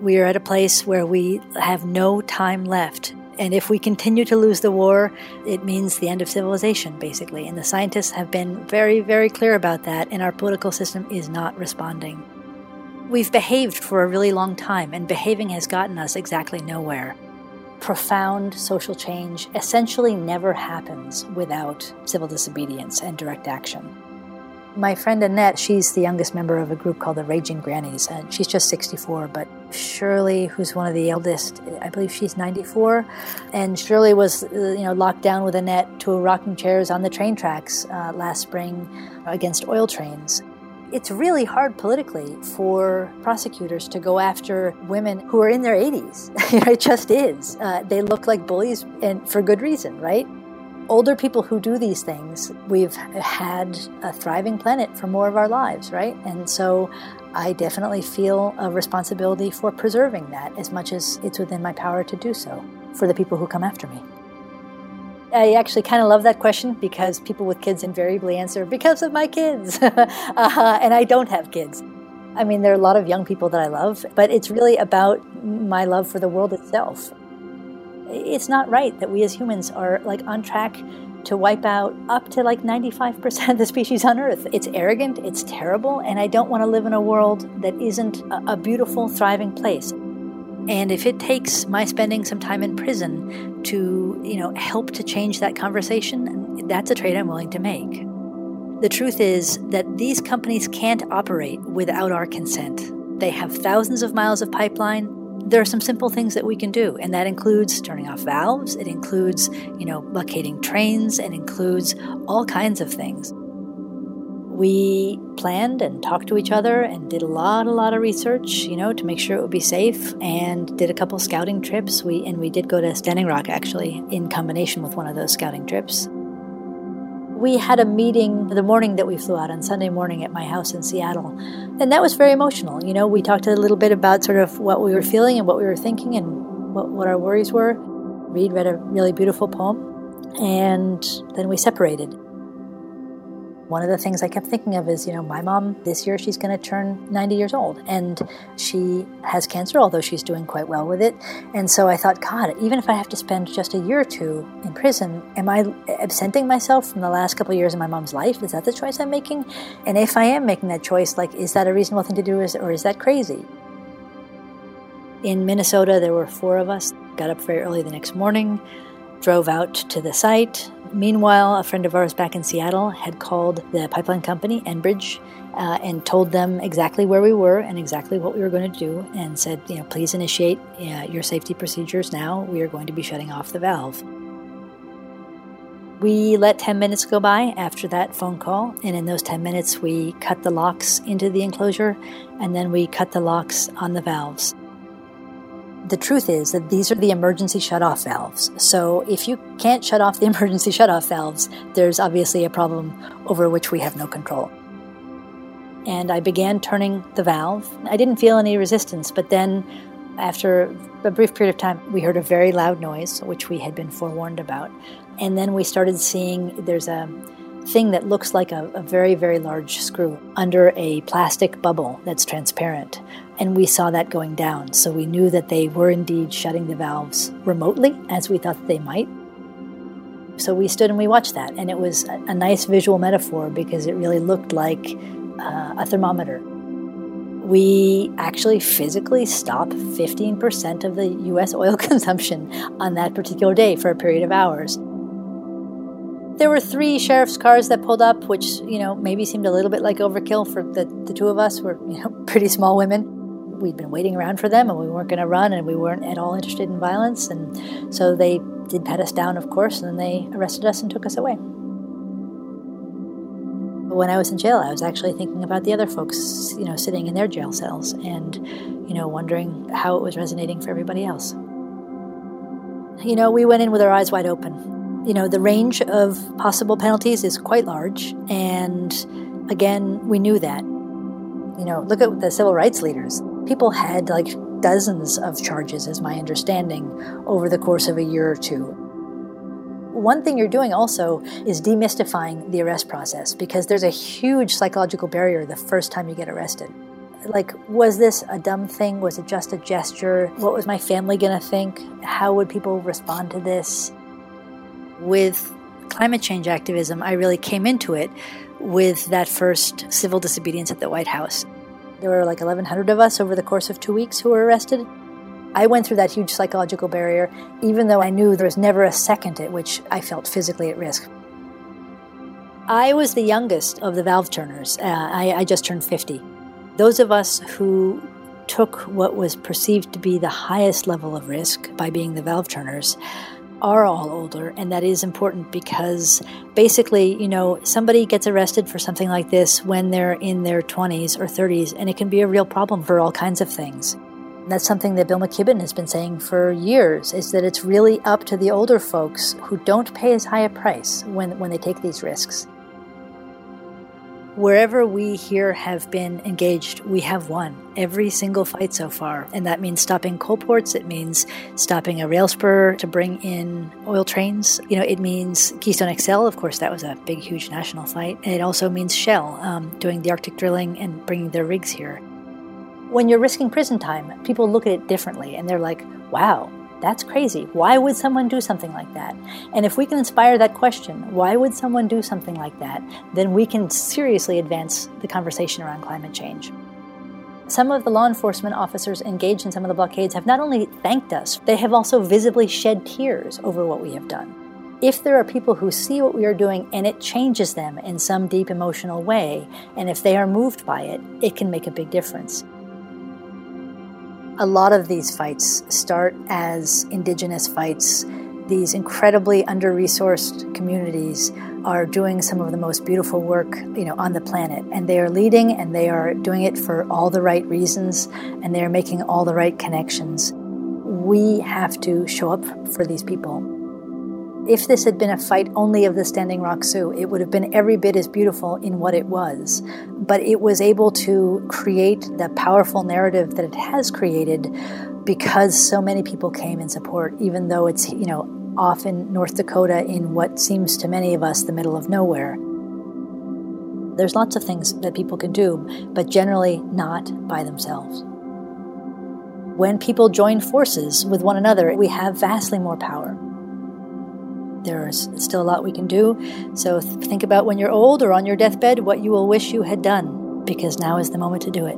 We are at a place where we have no time left. And if we continue to lose the war, it means the end of civilization, basically. And the scientists have been very, very clear about that, and our political system is not responding. We've behaved for a really long time, and behaving has gotten us exactly nowhere. Profound social change essentially never happens without civil disobedience and direct action. My friend Annette, she's the youngest member of a group called the Raging Grannies, and she's just 64. But Shirley, who's one of the eldest, I believe she's 94, and Shirley was, uh, you know, locked down with Annette to rocking chairs on the train tracks uh, last spring against oil trains. It's really hard politically for prosecutors to go after women who are in their 80s. it just is. Uh, they look like bullies, and for good reason, right? Older people who do these things, we've had a thriving planet for more of our lives, right? And so I definitely feel a responsibility for preserving that as much as it's within my power to do so for the people who come after me. I actually kind of love that question because people with kids invariably answer, because of my kids. uh, and I don't have kids. I mean, there are a lot of young people that I love, but it's really about my love for the world itself it's not right that we as humans are like on track to wipe out up to like 95% of the species on Earth. It's arrogant, it's terrible, and I don't want to live in a world that isn't a, beautiful, thriving place. And if it takes my spending some time in prison to, you know, help to change that conversation, that's a trade I'm willing to make. The truth is that these companies can't operate without our consent. They have thousands of miles of pipeline there are some simple things that we can do, and that includes turning off valves, it includes, you know, blockading trains, it includes all kinds of things. We planned and talked to each other and did a lot, a lot of research, you know, to make sure it would be safe, and did a couple scouting trips. We and we did go to Standing Rock actually in combination with one of those scouting trips we had a meeting the morning that we flew out on Sunday morning at my house in Seattle. And that was very emotional. You know, we talked a little bit about sort of what we were feeling and what we were thinking and what, what our worries were. Reed read a really beautiful poem. And then we separated. One of the things I kept thinking of is, you know, my mom this year she's going to turn 90 years old and she has cancer, although she's doing quite well with it. And so I thought, God, even if I have to spend just a year or two in prison, am I absenting myself from the last couple of years of my mom's life? Is that the choice I'm making? And if I am making that choice, like, is that a reasonable thing to do or is that crazy? In Minnesota, there were four of us, got up very early the next morning, drove out to the site, Meanwhile, a friend of ours back in Seattle had called the pipeline company, Enbridge, uh, and told them exactly where we were and exactly what we were going to do, and said, you know, please initiate uh, your safety procedures now. We are going to be shutting off the valve. We let 10 minutes go by after that phone call, and in those 10 minutes, we cut the locks into the enclosure and then we cut the locks on the valves the truth is that these are the emergency shutoff valves. So if you can't shut off the emergency shutoff valves, there's obviously a problem over which we have no control. And I began turning the valve. I didn't feel any resistance, but then after a brief period of time, we heard a very loud noise, which we had been forewarned about. And then we started seeing there's a thing that looks like a, a very, very large screw under a plastic bubble that's transparent. And we saw that going down. So we knew that they were indeed shutting the valves remotely, as we thought they might. So we stood and we watched that. And it was a, a nice visual metaphor because it really looked like uh, a thermometer. We actually physically stopped 15% of the US oil consumption on that particular day for a period of hours. There were three sheriff's cars that pulled up, which, you know, maybe seemed a little bit like overkill for the, the two of us. We're, you know, pretty small women. We'd been waiting around for them and we weren't going to run and we weren't at all interested in violence. And so they did pat us down, of course, and then they arrested us and took us away. When I was in jail, I was actually thinking about the other folks, you know, sitting in their jail cells and, you know, wondering how it was resonating for everybody else. You know, we went in with our eyes wide open you know, the range of possible penalties is quite large. And again, we knew that. You know, look at the civil rights leaders. People had like dozens of charges, is my understanding, over the course of a year or two. One thing you're doing also is demystifying the arrest process because there's a huge psychological barrier the first time you get arrested. Like, was this a dumb thing? Was it just a gesture? What was my family going to think? How would people respond to this? With climate change activism, I really came into it with that first civil disobedience at the White House. There were like 1,100 of us over the course of two weeks who were arrested. I went through that huge psychological barrier, even though I knew there was never a second at which I felt physically at risk. I was the youngest of the valve turners. Uh, I, I just turned 50. Those of us who took what was perceived to be the highest level of risk by being the valve turners are all older, and that is important because basically, you know, somebody gets arrested for something like this when they're in their 20s or 30s, and it can be a real problem for all kinds of things. That's something that Bill McKibben has been saying for years is that it's really up to the older folks who don't pay as high a price when, when they take these risks. Wherever we here have been engaged, we have won every single fight so far. And that means stopping coal ports. It means stopping a rail spur to bring in oil trains. You know, it means Keystone XL. Of course, that was a big, huge national fight. And it also means Shell um, doing the Arctic drilling and bringing their rigs here. When you're risking prison time, people look at it differently and they're like, wow, that's crazy. Why would someone do something like that? And if we can inspire that question, why would someone do something like that? Then we can seriously advance the conversation around climate change. Some of the law enforcement officers engaged in some of the blockades have not only thanked us, they have also visibly shed tears over what we have done. If there are people who see what we are doing and it changes them in some deep emotional way, and if they are moved by it, it can make a big difference. A lot of these fights start as indigenous fights. These incredibly under-resourced communities are doing some of the most beautiful work, you know, on the planet, and they are leading and they are doing it for all the right reasons and they are making all the right connections. We have to show up for these people. If this had been a fight only of the Standing Rock Sioux, it would have been every bit as beautiful in what it was. But it was able to create the powerful narrative that it has created because so many people came in support, even though it's, you know, off in North Dakota in what seems to many of us the middle of nowhere. There's lots of things that people can do, but generally not by themselves. When people join forces with one another, we have vastly more power there's still a lot we can do. So think about when you're old or on your deathbed what you will wish you had done, because now is the moment to do it.